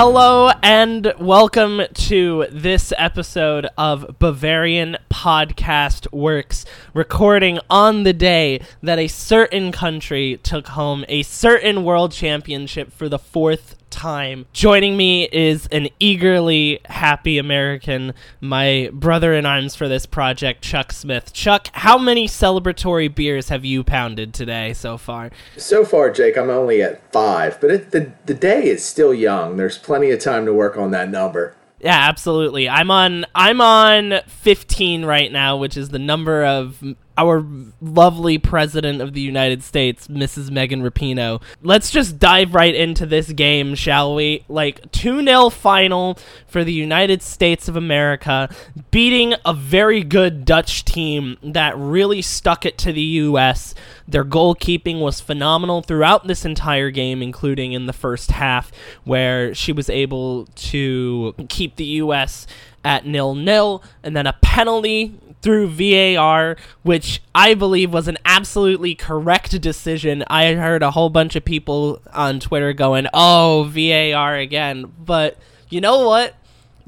Hello and welcome to this episode of Bavarian Podcast Works, recording on the day that a certain country took home a certain world championship for the fourth time. Joining me is an eagerly happy American, my brother in arms for this project, Chuck Smith. Chuck, how many celebratory beers have you pounded today so far? So far, Jake, I'm only at five, but it, the, the day is still young. There's plenty of time to work on that number. Yeah, absolutely. I'm on I'm on 15 right now, which is the number of our lovely president of the United States, Mrs. Megan Rapinoe. Let's just dive right into this game, shall we? Like 2-0 final for the United States of America, beating a very good Dutch team that really stuck it to the US. Their goalkeeping was phenomenal throughout this entire game, including in the first half, where she was able to keep the US at nil nil, and then a penalty through VAR, which I believe was an absolutely correct decision. I heard a whole bunch of people on Twitter going, "Oh, VAR again," but you know what?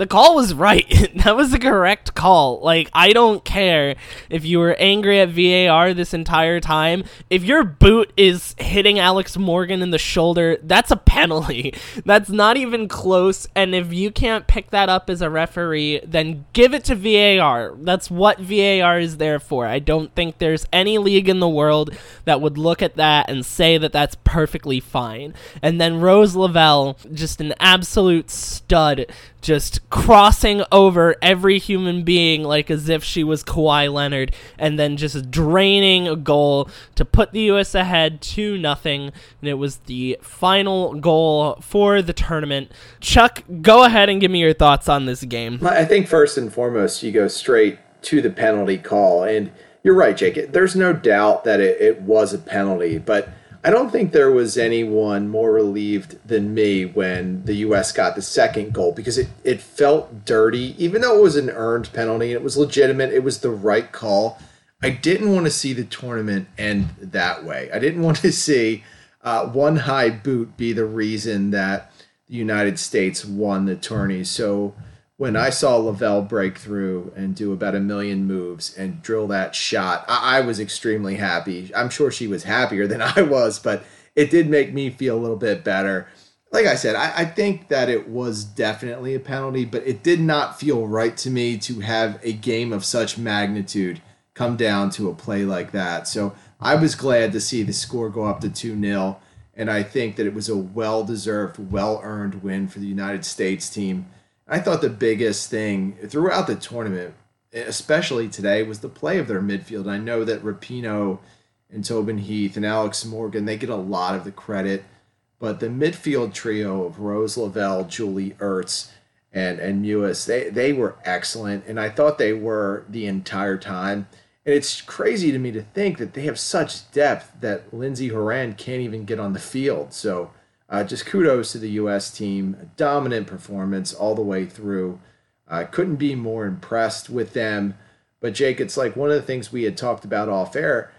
The call was right. that was the correct call. Like, I don't care if you were angry at VAR this entire time. If your boot is hitting Alex Morgan in the shoulder, that's a penalty. That's not even close. And if you can't pick that up as a referee, then give it to VAR. That's what VAR is there for. I don't think there's any league in the world that would look at that and say that that's perfectly fine. And then Rose Lavelle, just an absolute stud just crossing over every human being like as if she was Kawhi Leonard, and then just draining a goal to put the U.S. ahead 2 nothing. And it was the final goal for the tournament. Chuck, go ahead and give me your thoughts on this game. I think first and foremost, you go straight to the penalty call. And you're right, Jake. There's no doubt that it, it was a penalty, but I don't think there was anyone more relieved than me when the U.S. got the second goal because it, it felt dirty, even though it was an earned penalty and it was legitimate. It was the right call. I didn't want to see the tournament end that way. I didn't want to see uh, one high boot be the reason that the United States won the tourney. So when I saw Lavelle break through and do about a million moves and drill that shot, I, I, was extremely happy. I'm sure she was happier than I was, but it did make me feel a little bit better. Like I said, I, I think that it was definitely a penalty, but it did not feel right to me to have a game of such magnitude come down to a play like that. So I was glad to see the score go up to 2 0. And I think that it was a well deserved, well earned win for the United States team I thought the biggest thing throughout the tournament, especially today, was the play of their midfield. I know that Rapinoe and Tobin Heath and Alex Morgan, they get a lot of the credit, but the midfield trio of Rose Lavelle, Julie Ertz, and and Mewis, they they were excellent, and I thought they were the entire time. And it's crazy to me to think that they have such depth that Lindsey Horan can't even get on the field. So uh, just kudos to the U.S. team. Dominant performance all the way through. I uh, couldn't be more impressed with them. But Jake, it's like one of the things we had talked about off air.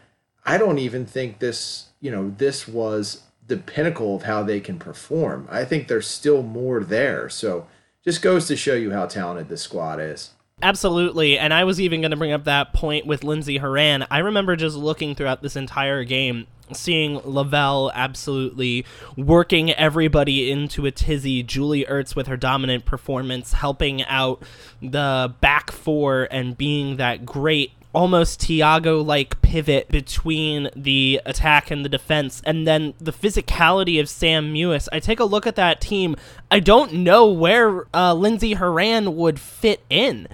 I don't even think this, you know, this was the pinnacle of how they can perform. I think there's still more there. So just goes to show you how talented this squad is. Absolutely. And I was even going to bring up that point with Lindsey Horan. I remember just looking throughout this entire game seeing Lavelle absolutely working everybody into a tizzy. Julie Ertz with her dominant performance, helping out the back four and being that great almost Tiago like pivot between the attack and the defense, and then the physicality of Sam Mewis. I take a look at that team. I don't know where uh, Lindsey Horan would fit in.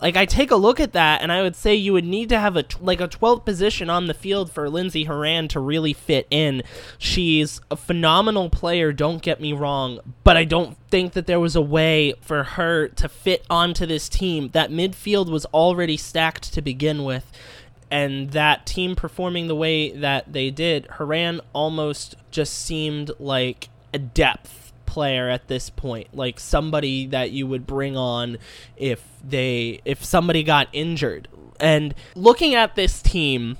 Like I take a look at that, and I would say you would need to have a like a 12th position on the field for Lindsey Horan to really fit in. She's a phenomenal player, don't get me wrong, but I don't think that there was a way for her to fit onto this team. That midfield was already stacked to begin with, and that team performing the way that they did, Horan almost just seemed like a depth player at this point, like somebody that you would bring on if they if somebody got injured. And looking at this team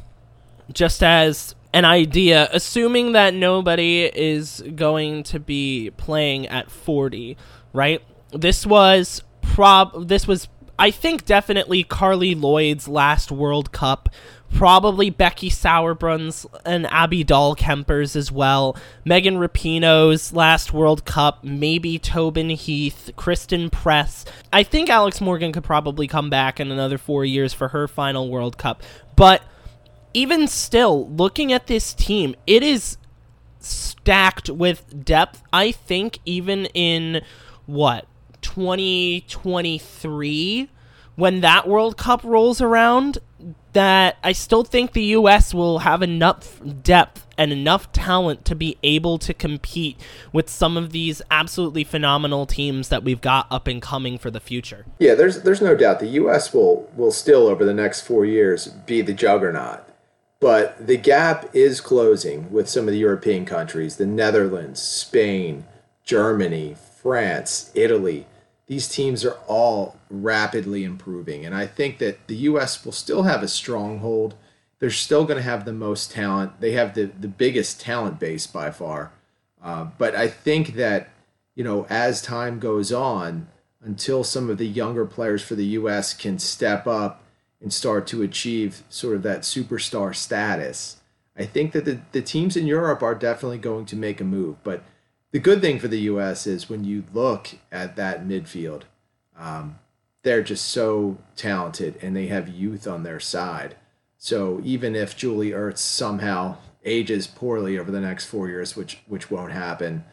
just as an idea, assuming that nobody is going to be playing at 40, right? This was prob this was I think definitely Carli Lloyd's last World Cup probably Becky Sauerbrunn's and Abby Dahlkemper's as well. Megan Rapinoe's last World Cup, maybe Tobin Heath, Christen Press. I think Alex Morgan could probably come back in another four years for her final World Cup. But even still, looking at this team, it is stacked with depth. I think even in what 2023 when that World Cup rolls around, that I still think the US will have enough depth and enough talent to be able to compete with some of these absolutely phenomenal teams that we've got up and coming for the future. Yeah, there's there's no doubt the US will will still over the next 4 years be the juggernaut. But the gap is closing with some of the European countries, the Netherlands, Spain, Germany, France, Italy these teams are all rapidly improving. And I think that the U.S. will still have a stronghold. They're still going to have the most talent. They have the, the biggest talent base by far. Uh, but I think that, you know, as time goes on, until some of the younger players for the U.S. can step up and start to achieve sort of that superstar status, I think that the, the teams in Europe are definitely going to make a move. But the good thing for the U.S. is when you look at that midfield, um, they're just so talented and they have youth on their side. So even if Julie Ertz somehow ages poorly over the next four years, which which won't happen,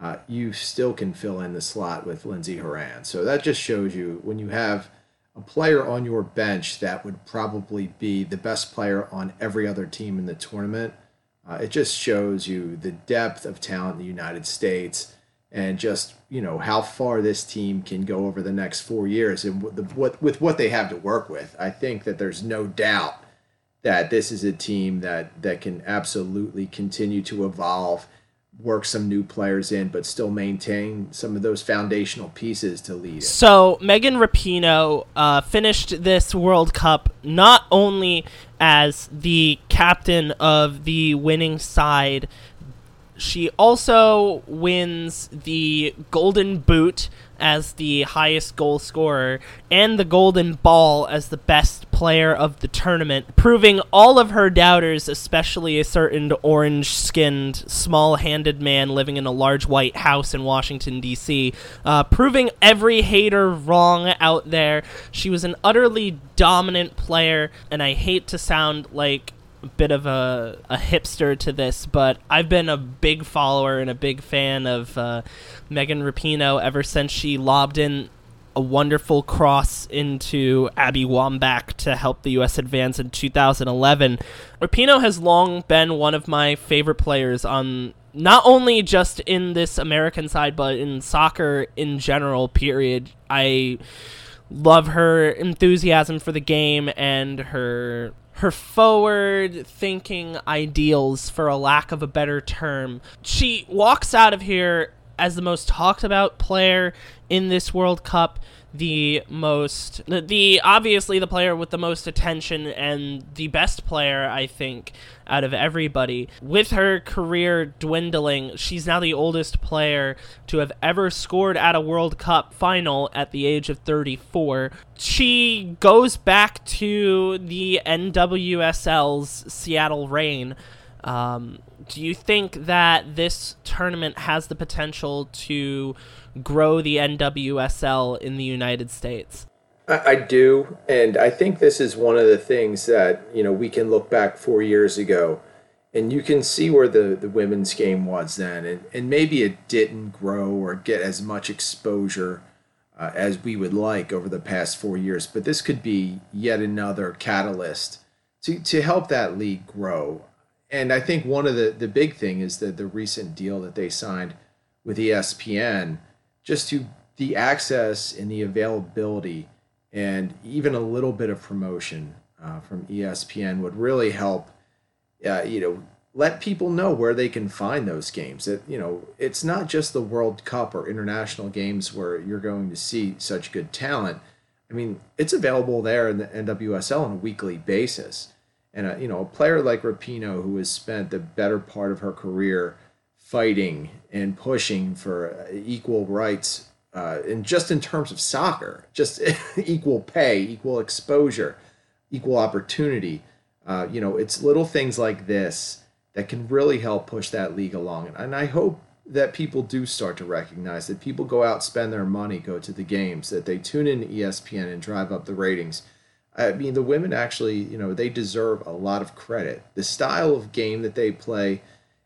uh, you still can fill in the slot with Lindsey Horan. So that just shows you when you have a player on your bench that would probably be the best player on every other team in the tournament uh, it just shows you the depth of talent in the United States and just you know how far this team can go over the next four years and with, the, what, with what they have to work with. I think that there's no doubt that this is a team that that can absolutely continue to evolve work some new players in, but still maintain some of those foundational pieces to lead. It. So Megan Rapinoe uh, finished this World Cup not only as the captain of the winning side she also wins the Golden Boot as the highest goal scorer and the Golden Ball as the best player of the tournament, proving all of her doubters, especially a certain orange skinned, small handed man living in a large white house in Washington, D.C., uh, proving every hater wrong out there. She was an utterly dominant player, and I hate to sound like bit of a, a hipster to this, but I've been a big follower and a big fan of uh, Megan Rapinoe ever since she lobbed in a wonderful cross into Abby Wambach to help the U.S. advance in 2011. Rapinoe has long been one of my favorite players on not only just in this American side, but in soccer in general, period. I love her enthusiasm for the game and her her forward thinking ideals, for a lack of a better term. She walks out of here as the most talked about player in this World Cup the most the, the, obviously the player with the most attention and the best player I think out of everybody. With her career dwindling, she's now the oldest player to have ever scored at a World Cup final at the age of 34. She goes back to the NWSL's Seattle Reign. Um, do you think that this tournament has the potential to grow the NWSL in the United States? I, I do, and I think this is one of the things that you know we can look back four years ago, and you can see where the the women's game was then, and and maybe it didn't grow or get as much exposure. Uh, as we would like over the past four years, but this could be yet another catalyst to, to help that league grow. And I think one of the, the big thing is that the recent deal that they signed with ESPN just to the access and the availability and even a little bit of promotion uh, from ESPN would really help. Uh, you know, let people know where they can find those games. It, you know, it's not just the World Cup or international games where you're going to see such good talent. I mean, it's available there in the NWSL on a weekly basis. And a, you know, a player like Rapinoe, who has spent the better part of her career fighting and pushing for equal rights, uh, and just in terms of soccer, just equal pay, equal exposure, equal opportunity. Uh, you know, it's little things like this that can really help push that league along. And I hope that people do start to recognize that people go out, spend their money, go to the games, that they tune in to ESPN and drive up the ratings. I mean, the women actually, you know, they deserve a lot of credit. The style of game that they play,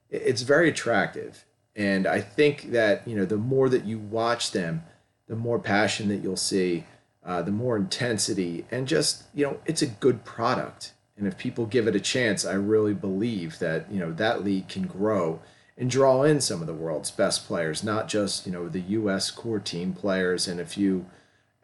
it's very attractive. And I think that, you know, the more that you watch them, the more passion that you'll see, uh, the more intensity, and just, you know, it's a good product. And if people give it a chance, I really believe that, you know, that league can grow and draw in some of the world's best players, not just, you know, the US core team players and a few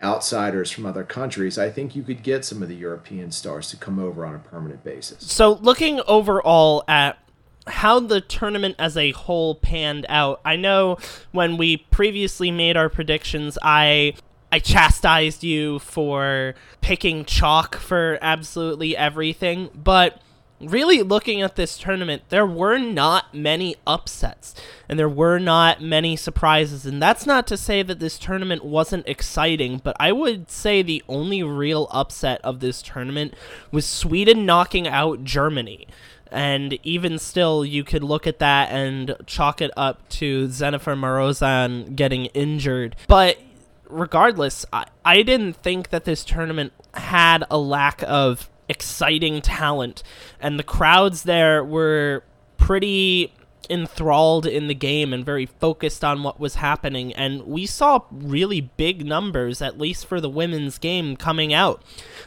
outsiders from other countries. I think you could get some of the European stars to come over on a permanent basis. So, looking overall at how the tournament as a whole panned out. I know when we previously made our predictions, I I chastised you for picking chalk for absolutely everything, but really looking at this tournament, there were not many upsets and there were not many surprises. And that's not to say that this tournament wasn't exciting, but I would say the only real upset of this tournament was Sweden knocking out Germany. And even still, you could look at that and chalk it up to Dzsenifer Marozsán getting injured. But regardless, I, I didn't think that this tournament had a lack of exciting talent, and the crowds there were pretty enthralled in the game and very focused on what was happening. And we saw really big numbers, at least for the women's game, coming out.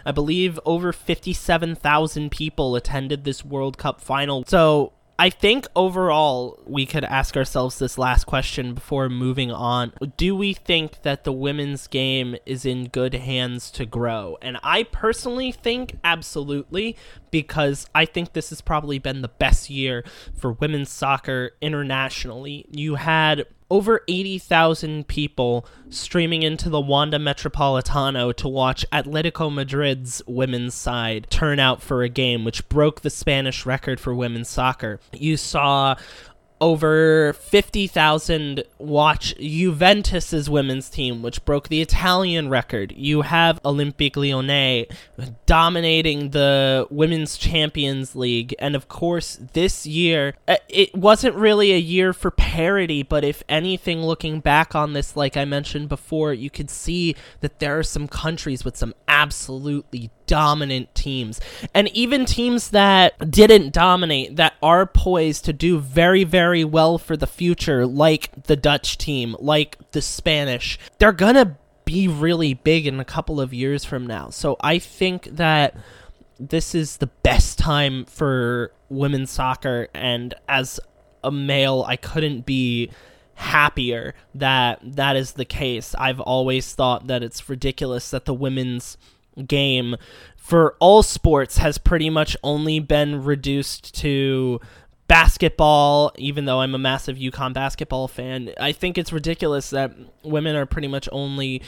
I believe over 57,000 people attended this World Cup final. So I think overall, we could ask ourselves this last question before moving on. Do we think that the women's game is in good hands to grow? And I personally think absolutely, because I think this has probably been the best year for women's soccer internationally. You had over 80,000 people streaming into the Wanda Metropolitano to watch Atletico Madrid's women's side turn out for a game, which broke the Spanish record for women's soccer. You saw over 50,000 watch Juventus's women's team, which broke the Italian record. You have Olympique Lyonnais dominating the Women's Champions League. And of course, this year, uh, it wasn't really a year for parity, but if anything, looking back on this, like I mentioned before, you could see that there are some countries with some absolutely dominant teams. And even teams that didn't dominate, that are poised to do very, very well for the future, like the Dutch team, like the Spanish, they're gonna be really big in a couple of years from now. So I think that this is the best time for women's soccer and as a male I couldn't be happier that that is the case. I've always thought that it's ridiculous that the women's game for all sports has pretty much only been reduced to basketball, even though I'm a massive UConn basketball fan. I think it's ridiculous that women are pretty much only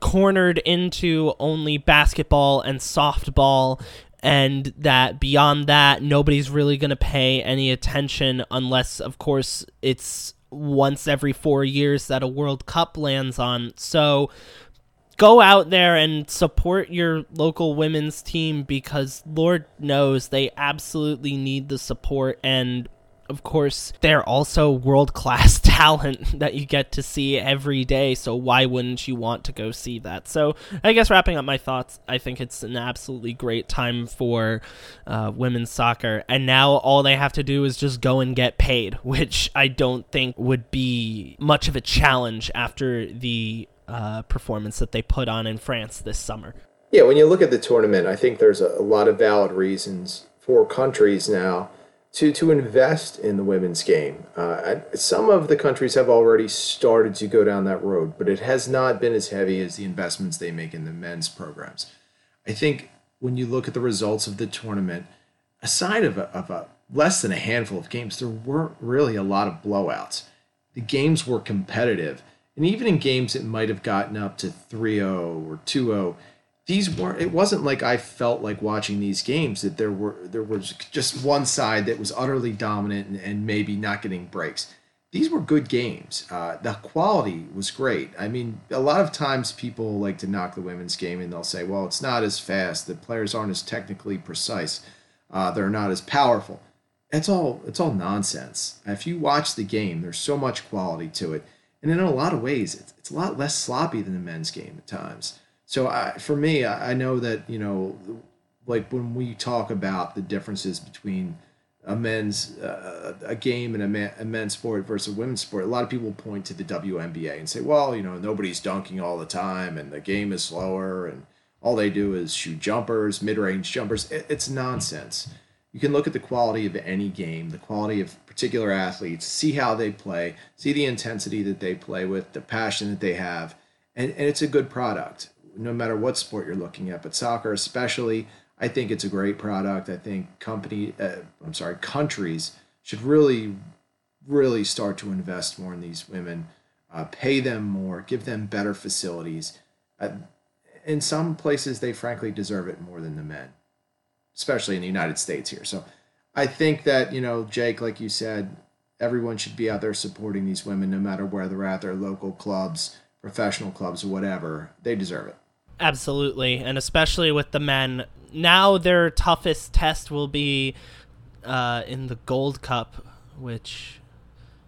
cornered into only basketball and softball and that beyond that nobody's really going to pay any attention unless of course it's once every 4 years that a World Cup lands on. So go out there and support your local women's team because Lord knows they absolutely need the support and of course, they're also world class talent that you get to see every day. So why wouldn't you want to go see that? So I guess wrapping up my thoughts, I think it's an absolutely great time for uh, women's soccer, and now all they have to do is just go and get paid, which I don't think would be much of a challenge after the uh, performance that they put on in France this summer. Yeah, when you look at the tournament, I think there's a, a lot of valid reasons for countries now to, to invest in the women's game. Uh, some of the countries have already started to go down that road, but it has not been as heavy as the investments they make in the men's programs. I think when you look at the results of the tournament, aside of a, of a less than a handful of games, there weren't really a lot of blowouts. The games were competitive and even in games that might have gotten up to 3 0 or 2 0, these weren't it wasn't like I felt like watching these games that there were there was just one side that was utterly dominant and, and maybe not getting breaks. These were good games. Uh, the quality was great. I mean, a lot of times people like to knock the women's game and they'll say, "Well, it's not as fast. The players aren't as technically precise. Uh, they're not as powerful." It's all it's all nonsense. If you watch the game, there's so much quality to it, and in a lot of ways, it's, it's a lot less sloppy than the men's game at times. So I, for me, I, I know that you know, like when we talk about the differences between a men's uh, a game and a, man, a men's sport versus a women's sport, a lot of people point to the WNBA and say, well, you know, nobody's dunking all the time, and the game is slower, and all they do is shoot jumpers, mid-range jumpers. It, it's nonsense. You can look at the quality of any game, the quality of particular athletes, see how they play, see the intensity that they play with, the passion that they have, and, and it's a good product no matter what sport you're looking at, but soccer especially, I think it's a great product. I think company, uh, I'm sorry, countries should really, really start to invest more in these women, uh, pay them more, give them better facilities. Uh, in some places, they frankly deserve it more than the men, especially in the United States here. So I think that, you know, Jake, like you said, everyone should be out there supporting these women no matter where they're at, their local clubs, professional clubs, whatever. They deserve it. Absolutely, and especially with the men. Now their toughest test will be uh, in the Gold Cup, which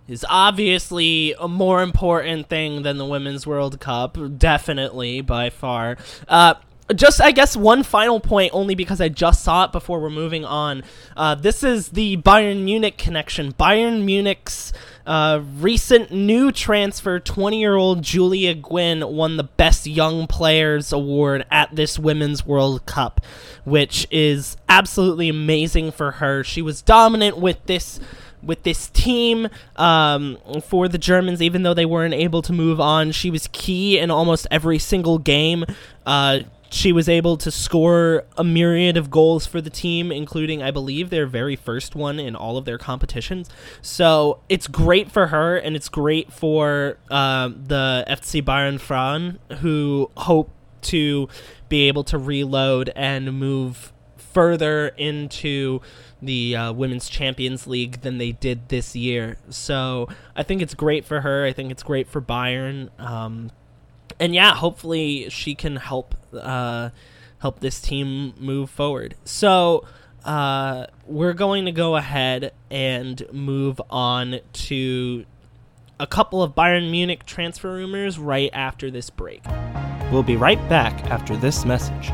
is obviously a more important thing than the Women's World Cup, definitely by far. Uh, just I guess one final point, only because I just saw it before we're moving on. Uh, this is the Bayern Munich connection. Bayern Munich's uh, recent new transfer, 20 year old Giulia Gwinn, won the Best Young Players Award at this Women's World Cup, which is absolutely amazing for her. She was dominant with this with this team um, for the Germans, even though they weren't able to move on. She was key in almost every single game. Uh, she was able to score a myriad of goals for the team, including, I believe, their very first one in all of their competitions. So it's great for her, and it's great for uh, the FC Bayern Frauen, who hope to be able to reload and move further into the uh, Women's Champions League than they did this year. So I think it's great for her. I think it's great for Bayern. Um, and yeah, hopefully she can help uh, help this team move forward. So uh, we're going to go ahead and move on to a couple of Bayern Munich transfer rumors right after this break. We'll be right back after this message.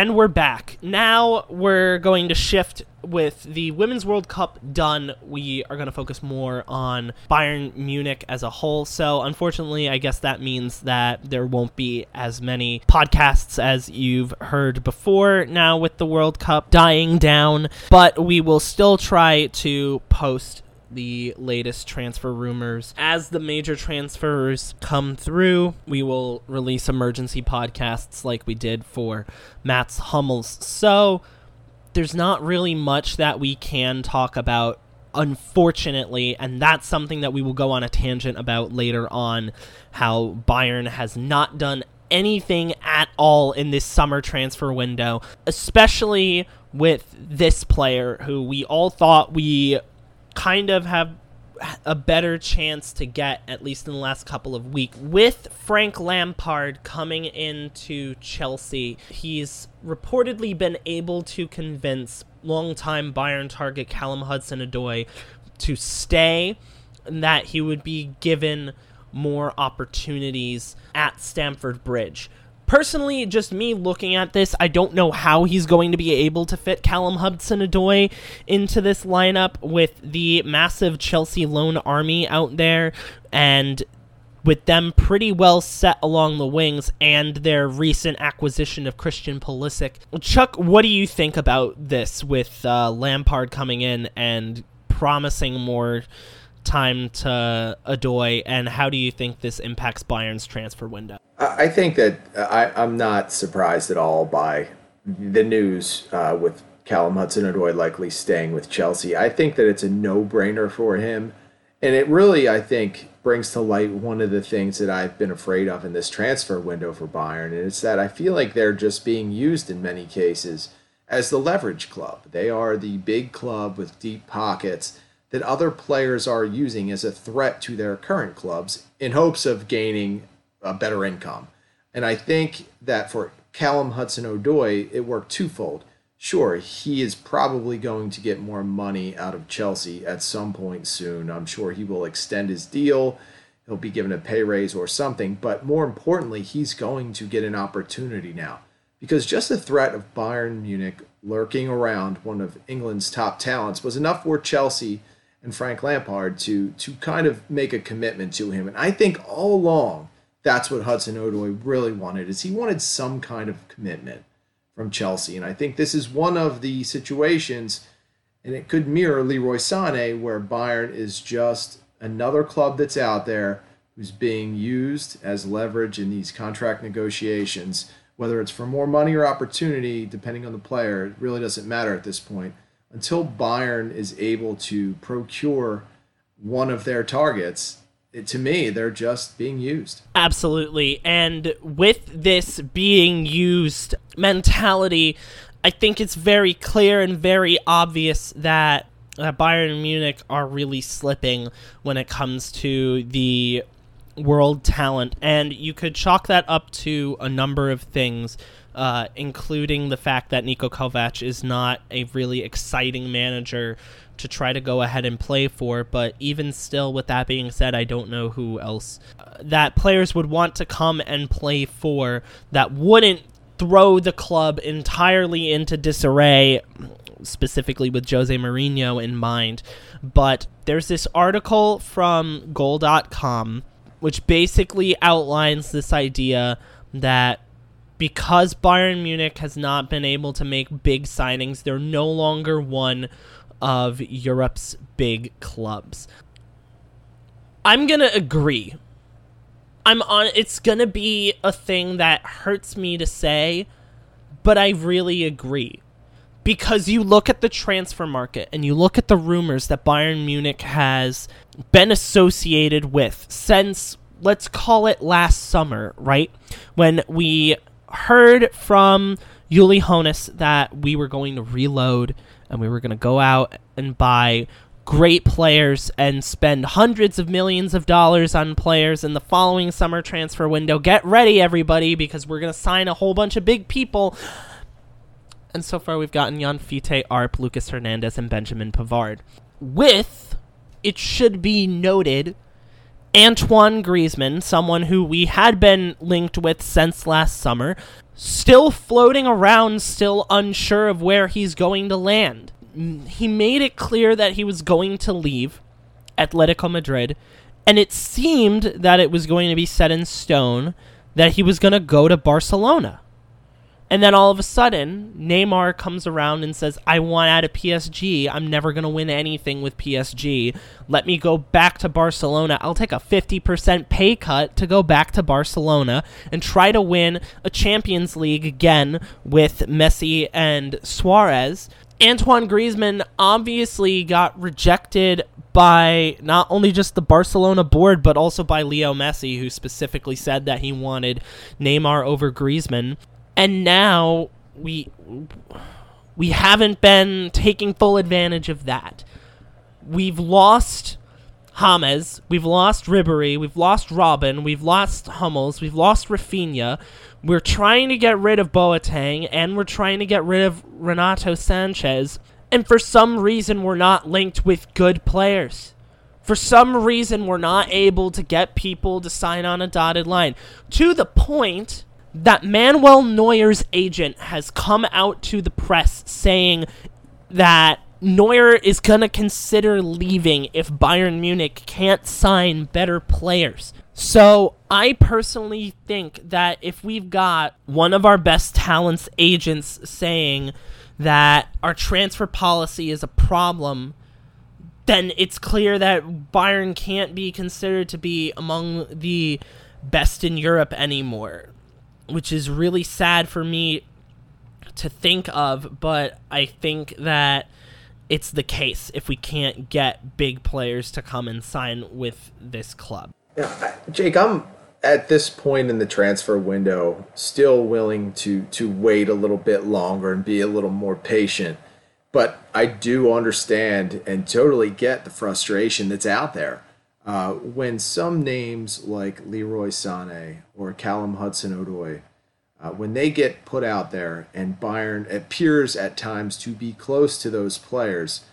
And we're back. Now we're going to shift with the Women's World Cup done. We are going to focus more on Bayern Munich as a whole. So, unfortunately, I guess that means that there won't be as many podcasts as you've heard before now with the World Cup dying down. But we will still try to post the latest transfer rumors. As the major transfers come through, we will release emergency podcasts like we did for Mats Hummels. So there's not really much that we can talk about unfortunately, and that's something that we will go on a tangent about later on how Bayern has not done anything at all in this summer transfer window, especially with this player who we all thought we kind of have a better chance to get at least in the last couple of weeks with Frank Lampard coming into Chelsea. He's reportedly been able to convince longtime Bayern target Callum Hudson-Odoi to stay and that he would be given more opportunities at Stamford Bridge personally, just me looking at this, I don't know how he's going to be able to fit Callum Hudson-Odoi into this lineup with the massive Chelsea loan army out there and with them pretty well set along the wings and their recent acquisition of Christian Pulisic. Chuck, what do you think about this with uh, Lampard coming in and promising more time to Odoi, and how do you think this impacts Bayern's transfer window? I think that I, I'm not surprised at all by the news uh, with Callum Hudson Odoi likely staying with Chelsea. I think that it's a no brainer for him. And it really, I think, brings to light one of the things that I've been afraid of in this transfer window for Bayern. And it's that I feel like they're just being used in many cases as the leverage club. They are the big club with deep pockets that other players are using as a threat to their current clubs in hopes of gaining a better income. And I think that for Callum Hudson Odoi, it worked twofold. Sure, he is probably going to get more money out of Chelsea at some point soon. I'm sure he will extend his deal. He'll be given a pay raise or something. But more importantly, he's going to get an opportunity now. Because just the threat of Bayern Munich lurking around one of England's top talents was enough for Chelsea and Frank Lampard to to kind of make a commitment to him. And I think all along that's what Hudson Odoi really wanted is he wanted some kind of commitment from Chelsea. And I think this is one of the situations and it could mirror Leroy Sané where Bayern is just another club that's out there who's being used as leverage in these contract negotiations whether it's for more money or opportunity depending on the player it really doesn't matter at this point until Bayern is able to procure one of their targets, it, to me, they're just being used. Absolutely. And with this being used mentality, I think it's very clear and very obvious that uh, Bayern Munich are really slipping when it comes to the world talent. And you could chalk that up to a number of things uh, including the fact that Niko Kovac is not a really exciting manager to try to go ahead and play for. But even still, with that being said, I don't know who else uh, that players would want to come and play for that wouldn't throw the club entirely into disarray, specifically with Jose Mourinho in mind. But there's this article from Goal.com which basically outlines this idea that because Bayern Munich has not been able to make big signings, they're no longer one of Europe's big clubs. I'm going to agree. I'm on it's going to be a thing that hurts me to say, but I really agree. Because you look at the transfer market and you look at the rumors that Bayern Munich has been associated with since let's call it last summer, right? When we heard from Uli Hoeneß that we were going to reload and we were going to go out and buy great players and spend hundreds of millions of dollars on players in the following summer transfer window. Get ready, everybody, because we're going to sign a whole bunch of big people. And so far, we've gotten Jann-Fiete, Arp, Lucas Hernandez, and Benjamin Pavard. With, it should be noted, Antoine Griezmann, someone who we had been linked with since last summer, still floating around, still unsure of where he's going to land. He made it clear that he was going to leave Atletico Madrid, and it seemed that it was going to be set in stone that he was going to go to Barcelona. And then all of a sudden, Neymar comes around and says, I want out of PSG. I'm never going to win anything with PSG. Let me go back to Barcelona. I'll take a 50% pay cut to go back to Barcelona and try to win a Champions League again with Messi and Suarez. Antoine Griezmann obviously got rejected by not only just the Barcelona board, but also by Leo Messi, who specifically said that he wanted Neymar over Griezmann and now we we haven't been taking full advantage of that. We've lost James, we've lost Ribery, we've lost Robben, we've lost Hummels, we've lost Rafinha. We're trying to get rid of Boateng, and we're trying to get rid of Renato Sanches, And for some reason, we're not linked with good players. For some reason, we're not able to get people to sign on a dotted line. To the point that Manuel Neuer's agent has come out to the press saying that Neuer is going to consider leaving if Bayern Munich can't sign better players. So, I personally think that if we've got one of our best talents agents saying that our transfer policy is a problem, then it's clear that Bayern can't be considered to be among the best in Europe anymore which is really sad for me to think of, but I think that it's the case if we can't get big players to come and sign with this club. Yeah, Jake, I'm at this point in the transfer window still willing to to wait a little bit longer and be a little more patient. But I do understand and totally get the frustration that's out there. Uh, when some names like Leroy Sané or Callum Hudson-Odoi, uh, when they get put out there and Bayern appears at times to be close to those players,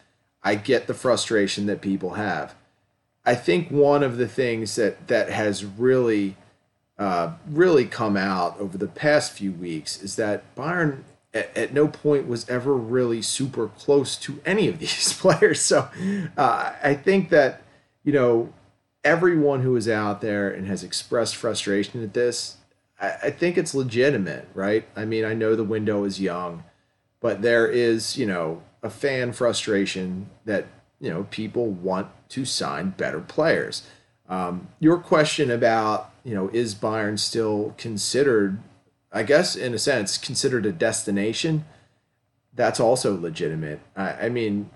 I get the frustration that people have. I think one of the things that that has really uh, really come out over the past few weeks is that Bayern at, at, no point was ever really super close to any of these players. So uh, I think that you know everyone who is out there and has expressed frustration at this, I, I think it's legitimate, right? I mean, I know the window is young, but there is you know a fan frustration that you know people want to sign better players. Um, your question about you know is Bayern still considered, I guess in a sense considered a destination? That's also legitimate. I, I mean,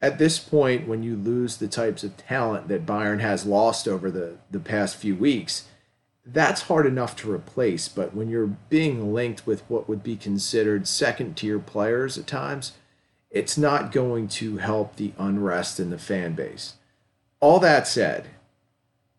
at this point, when you lose the types of talent that Bayern has lost over the the past few weeks, that's hard enough to replace. But when you're being linked with what would be considered second tier players at times it's not going to help the unrest in the fan base. All that said,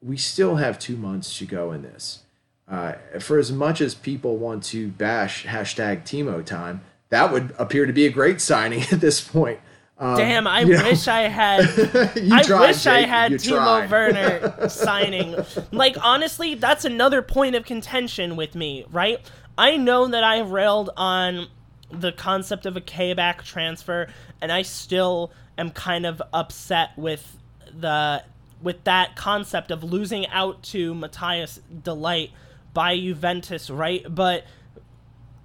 we still have two months to go in this. Uh, for as much as people want to bash hashtag Timo time, that would appear to be a great signing at this point. Um, Damn, I wish know. I had. I tried, wish Jake, I had Timo Werner signing. Like honestly, that's another point of contention with me, right? I know that I railed on the concept of a Kabak transfer, and I still am kind of upset with the with that concept of losing out to Matthias Delight by Juventus, right? But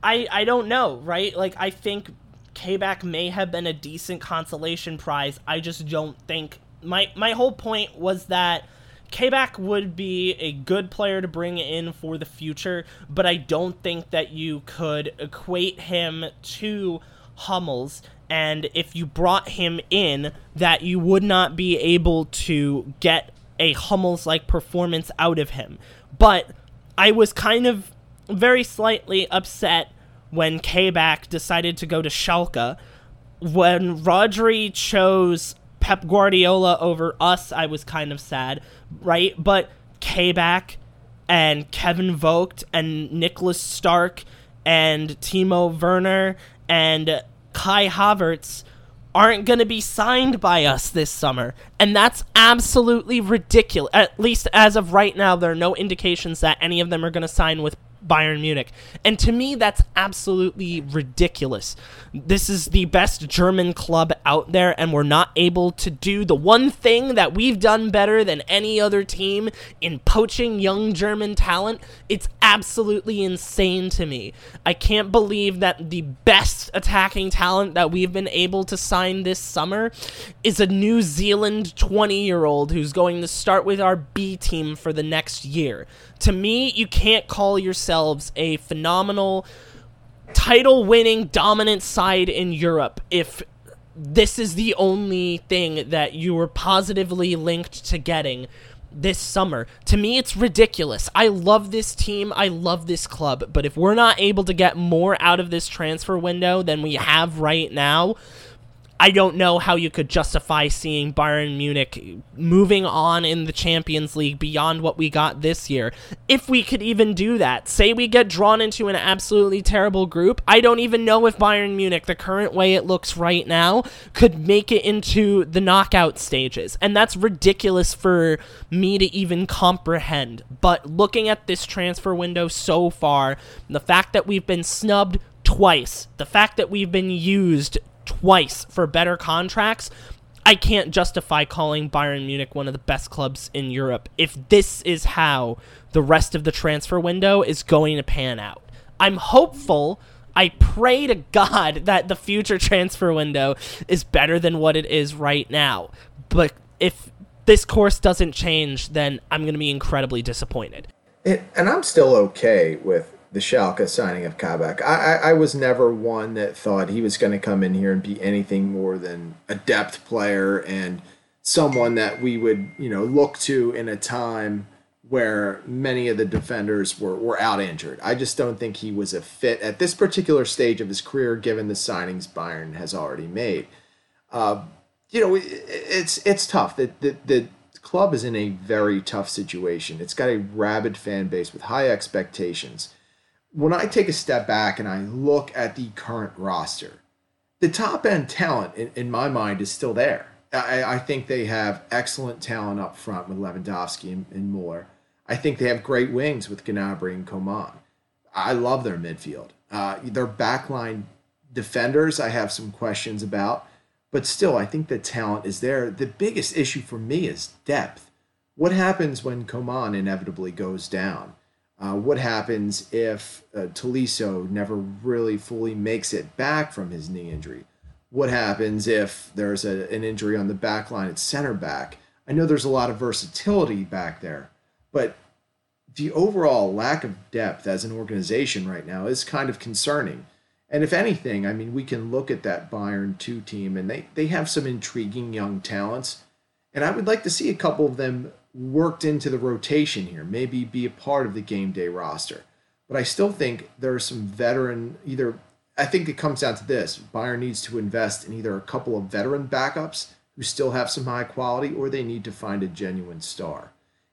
I I don't know, right? Like I think Kabak may have been a decent consolation prize. I just don't think my my whole point was that Kabak would be a good player to bring in for the future, but I don't think that you could equate him to Hummels. And if you brought him in, that you would not be able to get a Hummels like performance out of him. But I was kind of very slightly upset when Kabak decided to go to Schalke. When Rodri chose Pep Guardiola over us, I was kind of sad, right? But Kabak and Kevin Vogt and Niklas Stark and Timo Werner and Kai Havertz aren't going to be signed by us this summer. And that's absolutely ridiculous. At least as of right now, there are no indications that any of them are going to sign with Bayern Munich. And to me, that's absolutely ridiculous. This is the best German club out there, and we're not able to do the one thing that we've done better than any other team in poaching young German talent. It's absolutely insane to me. I can't believe that the best attacking talent that we've been able to sign this summer is a New Zealand 20 year old who's going to start with our B team for the next year to me, you can't call yourselves a phenomenal title winning dominant side in Europe if this is the only thing that you were positively linked to getting this summer. To me, it's ridiculous. I love this team. I love this club. But if we're not able to get more out of this transfer window than we have right now, I don't know how you could justify seeing Bayern Munich moving on in the Champions League beyond what we got this year. If we could even do that. Say we get drawn into an absolutely terrible group. I don't even know if Bayern Munich, the current way it looks right now, could make it into the knockout stages. And that's ridiculous for me to even comprehend. But looking at this transfer window so far, the fact that we've been snubbed twice, the fact that we've been used twice for better contracts, I can't justify calling Bayern Munich one of the best clubs in Europe if this is how the rest of the transfer window is going to pan out. I'm hopeful. I pray to God that the future transfer window is better than what it is right now. But if this course doesn't change, then I'm going to be incredibly disappointed. and I'm still okay with the Schalke signing of Kabak. I, I, I was never one that thought he was going to come in here and be anything more than a depth player and someone that we would, you know, look to in a time where many of the defenders were, were out injured. I just don't think he was a fit at this particular stage of his career, given the signings Bayern has already made. Uh, you know, it, it's it's tough. The, the, the club is in a very tough situation. It's got a rabid fan base with high expectations. When I take a step back and I look at the current roster, the top end talent in, in my mind is still there. I, I, think they have excellent talent up front with Lewandowski and, and Muller. I think they have great wings with Gnabry and Coman. I love their midfield. Uh, their backline defenders, I have some questions about, but still, I think the talent is there. The biggest issue for me is depth. What happens when Coman inevitably goes down? Uh, what happens if uh, Tolisso never really fully makes it back from his knee injury? What happens if there's a, an injury on the back line at center back? I know there's a lot of versatility back there, but the overall lack of depth as an organization right now is kind of concerning. And if anything, I mean, we can look at that Bayern 2 team and they, they have some intriguing young talents. And I would like to see a couple of them worked into the rotation here, maybe be a part of the game day roster. But I still think there are some veteran, either, I think it comes down to this Bayern needs to invest in either a couple of veteran backups who still have some high quality, or they need to find a genuine star.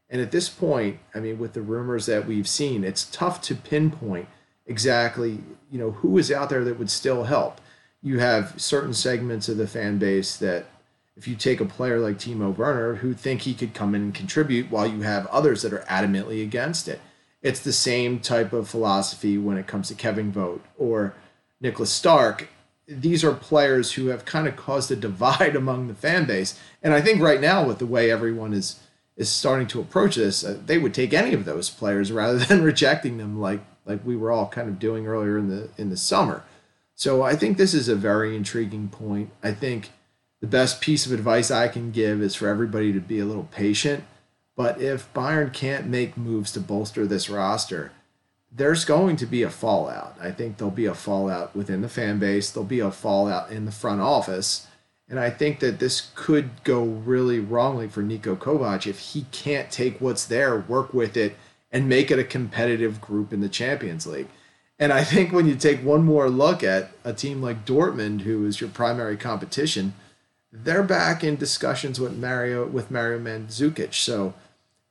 And at this point, I mean, with the rumors that we've seen, it's tough to pinpoint exactly, you know, who is out there that would still help. You have certain segments of the fan base that, if you take a player like Timo Werner, who think he could come in and contribute, while you have others that are adamantly against it. It's the same type of philosophy when it comes to Kevin Vogt or Niklas Stark. These are players who have kind of caused a divide among the fan base. And I think right now, with the way everyone is is starting to approach this, uh, they would take any of those players rather than rejecting them like like we were all kind of doing earlier in the in the summer. So I think this is a very intriguing point. I think the best piece of advice I can give is for everybody to be a little patient. But if Bayern can't make moves to bolster this roster, there's going to be a fallout. I think there'll be a fallout within the fan base. There'll be a fallout in the front office and I think that this could go really wrongly for Niko Kovac if he can't take what's there, work with it, and make it a competitive group in the Champions League. And I think when you take one more look at a team like Dortmund, who is your primary competition, they're back in discussions with Mario with Mario Mandzukic. So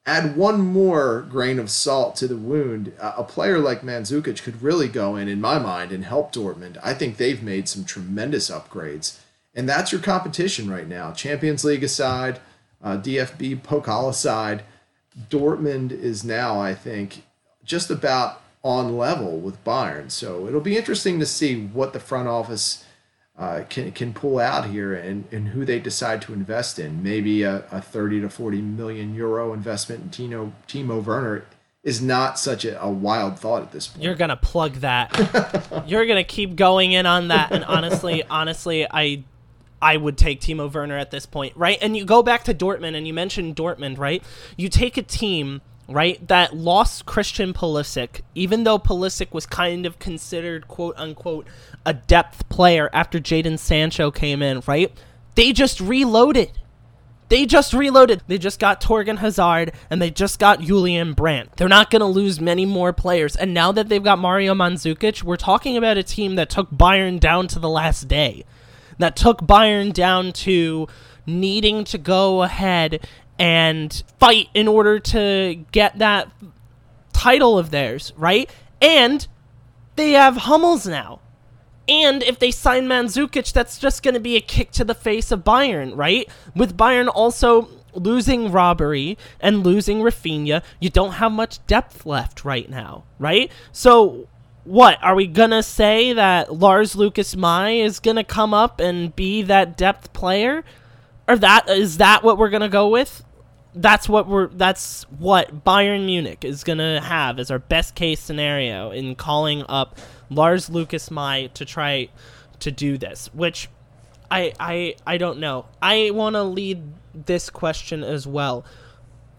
add one more grain of salt to the wound. A player like Mandzukic could really go in, in my mind, and help Dortmund. I think they've made some tremendous upgrades and that's your competition right now. Champions League aside, uh, DFB Pokal aside, Dortmund is now, I think, just about on level with Bayern. So it'll be interesting to see what the front office uh, can can pull out here and, and who they decide to invest in. Maybe a, a 30 to 40 million euro investment in Tino, Timo Werner is not such a, a, wild thought at this point. You're gonna plug that. You're gonna keep going in on that, and honestly, honestly, I I would take Timo Werner at this point, right? And you go back to Dortmund and you mentioned Dortmund, right? You take a team, right, that lost Christian Pulisic, even though Pulisic was kind of considered quote unquote a depth player after Jadon Sancho came in, right? They just reloaded. They just reloaded. They just got Thorgan Hazard and they just got Julian Brandt. They're not going to lose many more players. And now that they've got Mario Mandzukic, we're talking about a team that took Bayern down to the last day that took Bayern down to needing to go ahead and fight in order to get that title of theirs, right? And they have Hummels now. And if they sign Mandzukic, that's just going to be a kick to the face of Bayern, right? With Bayern also losing Ribery and losing Rafinha, you don't have much depth left right now, right? So what are we gonna say that Lars Lukas Mai is gonna come up and be that depth player, or that is that what we're gonna go with? That's what we're. That's what Bayern Munich is gonna have as our best case scenario in calling up Lars Lukas Mai to try to do this. Which I I I don't know. I want to lead this question as well.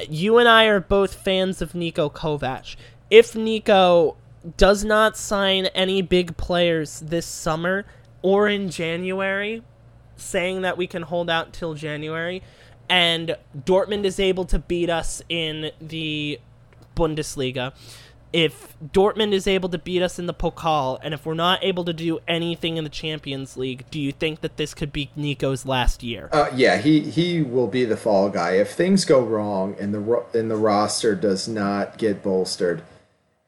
You and I are both fans of Niko Kovac. If Niko does not sign any big players this summer or in January, saying that we can hold out till January, and Dortmund is able to beat us in the Bundesliga, if Dortmund is able to beat us in the Pokal, and if we're not able to do anything in the Champions League, do you think that this could be Niko's last year? Uh, yeah, he he will be the fall guy if things go wrong and the and the roster does not get bolstered.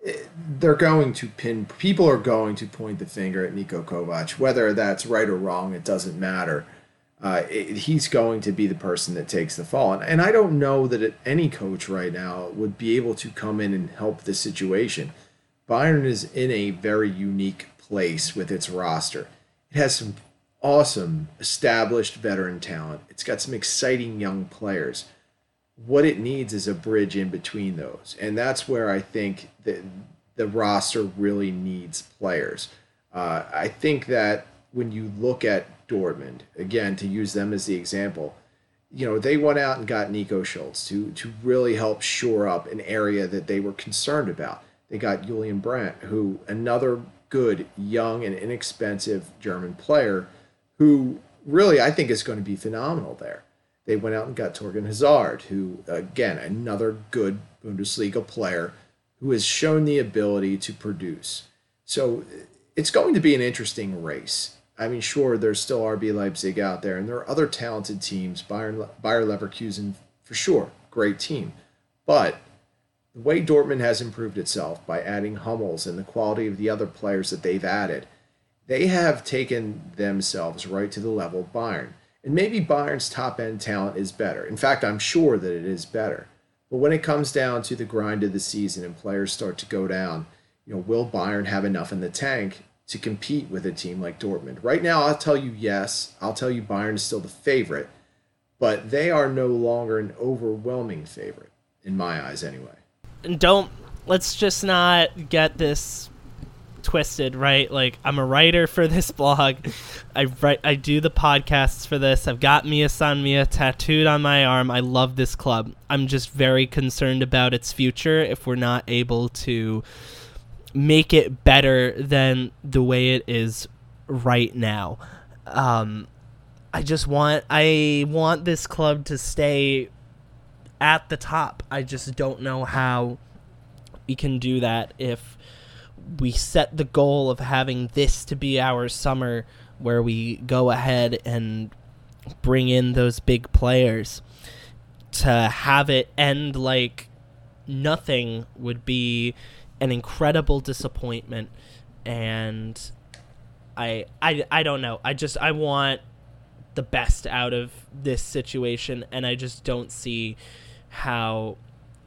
Eh, they're going to pin. People are going to point the finger at Niko Kovac, whether that's right or wrong. It doesn't matter uh, it, he's going to be the person that takes the fall. And, and I don't know that any coach right now would be able to come in and help the situation. Bayern is in a very unique place with its roster. It has some awesome established veteran talent. It's got some exciting young players. What it needs is a bridge in between those. And that's where I think that the roster really needs players. Uh, I think that when you look at Dortmund, again, to use them as the example, you know, they went out and got Nico Schulz to, to really help shore up an area that they were concerned about. They got Julian Brandt, who another good, young, and inexpensive German player who really I think is going to be phenomenal there. They went out and got Thorgan Hazard, who, again, another good Bundesliga player who has shown the ability to produce. So it's going to be an interesting race. I mean, sure, there's still RB Leipzig out there, and there are other talented teams. Bayern, Bayer Leverkusen, for sure, great team. But the way Dortmund has improved itself by adding Hummels and the quality of the other players that they've added, they have taken themselves right to the level of Bayern. And maybe Bayern's top end talent is better. In fact, I'm sure that it is better. But when it comes down to the grind of the season and players start to go down, you know, will Bayern have enough in the tank to compete with a team like Dortmund. Right now, I'll tell you yes. I'll tell you Bayern is still the favorite, but they are no longer an overwhelming favorite, in my eyes, anyway. And don't, let's just not get this twisted, right? Like, I'm a writer for this blog. I write, I do the podcasts for this. I've got Mia San Mia tattooed on my arm. I love this club. I'm just very concerned about its future if we're not able to make it better than the way it is right now. Um, I just want I want this club to stay at the top. I just don't know how we can do that if we set the goal of having this to be our summer where we go ahead and bring in those big players to have it end like nothing would be an incredible disappointment and I I I don't know. I just I want the best out of this situation and I just don't see how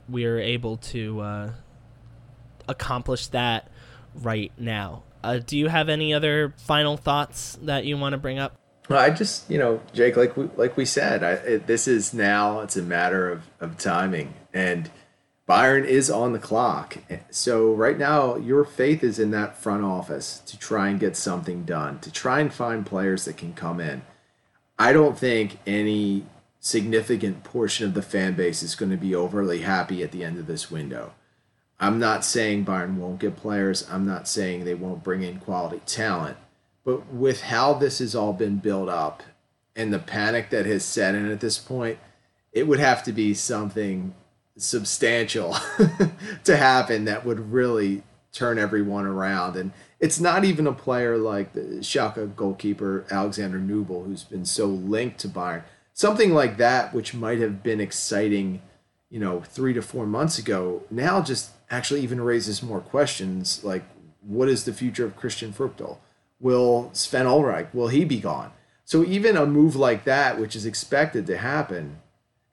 we're able to uh, accomplish that right now. Uh, do you have any other final thoughts that you want to bring up? Well, I just, you know, Jake, like we, like we said, I, it, this is now, it's a matter of, of timing. And Bayern is on the clock. So right now, your faith is in that front office to try and get something done, to try and find players that can come in. I don't think any significant portion of the fan base is going to be overly happy at the end of this window. I'm not saying Bayern won't get players. I'm not saying they won't bring in quality talent. But with how this has all been built up and the panic that has set in at this point, it would have to be something substantial to happen that would really turn everyone around. And it's not even a player like the Schalke goalkeeper Alexander Nubel, who's been so linked to Bayern. Something like that, which might have been exciting, you know, three to four months ago, now just actually even raises more questions like what is the future of Christian Früchtl? Will Sven Ulreich, will he be gone? So even a move like that, which is expected to happen,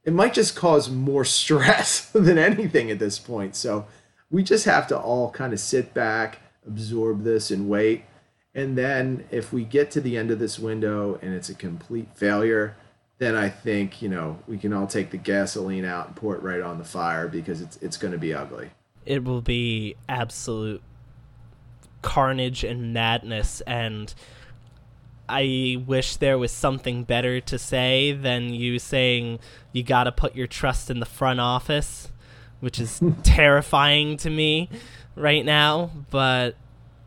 it might just cause more stress than anything at this point. So we just have to all kind of sit back, absorb this, and wait. And then if we get to the end of this window and it's a complete failure, then I think you know we can all take the gasoline out and pour it right on the fire because it's it's going to be ugly. It will be absolute carnage and madness and I wish there was something better to say than you saying you got to put your trust in the front office which is terrifying to me right now. But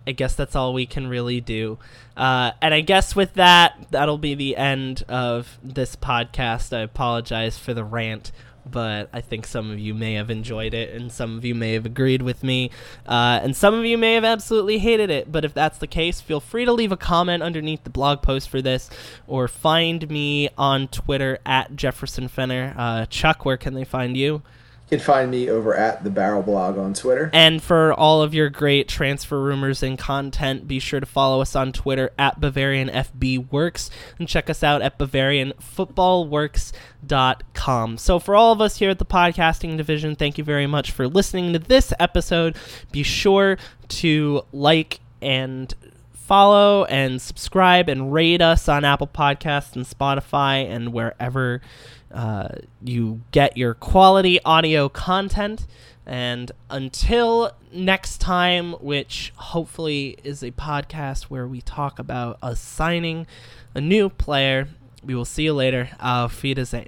I guess that's all we can really do. Uh, and I guess with that, that'll be the end of this podcast. I apologize for the rant, but I think some of you may have enjoyed it, and some of you may have agreed with me, uh, and some of you may have absolutely hated it. But if that's the case, feel free to leave a comment underneath the blog post for this, or find me on Twitter at Jefferson Fenner. Uh, Chuck, where can they find you? You can find me over at the Barrel Blog on Twitter. And for all of your great transfer rumors and content, be sure to follow us on Twitter at Bavarian FB Works and check us out at BavarianFootballWorks.com. So, for all of us here at the podcasting division, thank you very much for listening to this episode. Be sure to like and follow and subscribe and rate us on Apple Podcasts and Spotify and wherever uh, you get your quality audio content. And until next time, which hopefully is a podcast where we talk about assigning a new player, we will see you later. Auf Wiedersehen.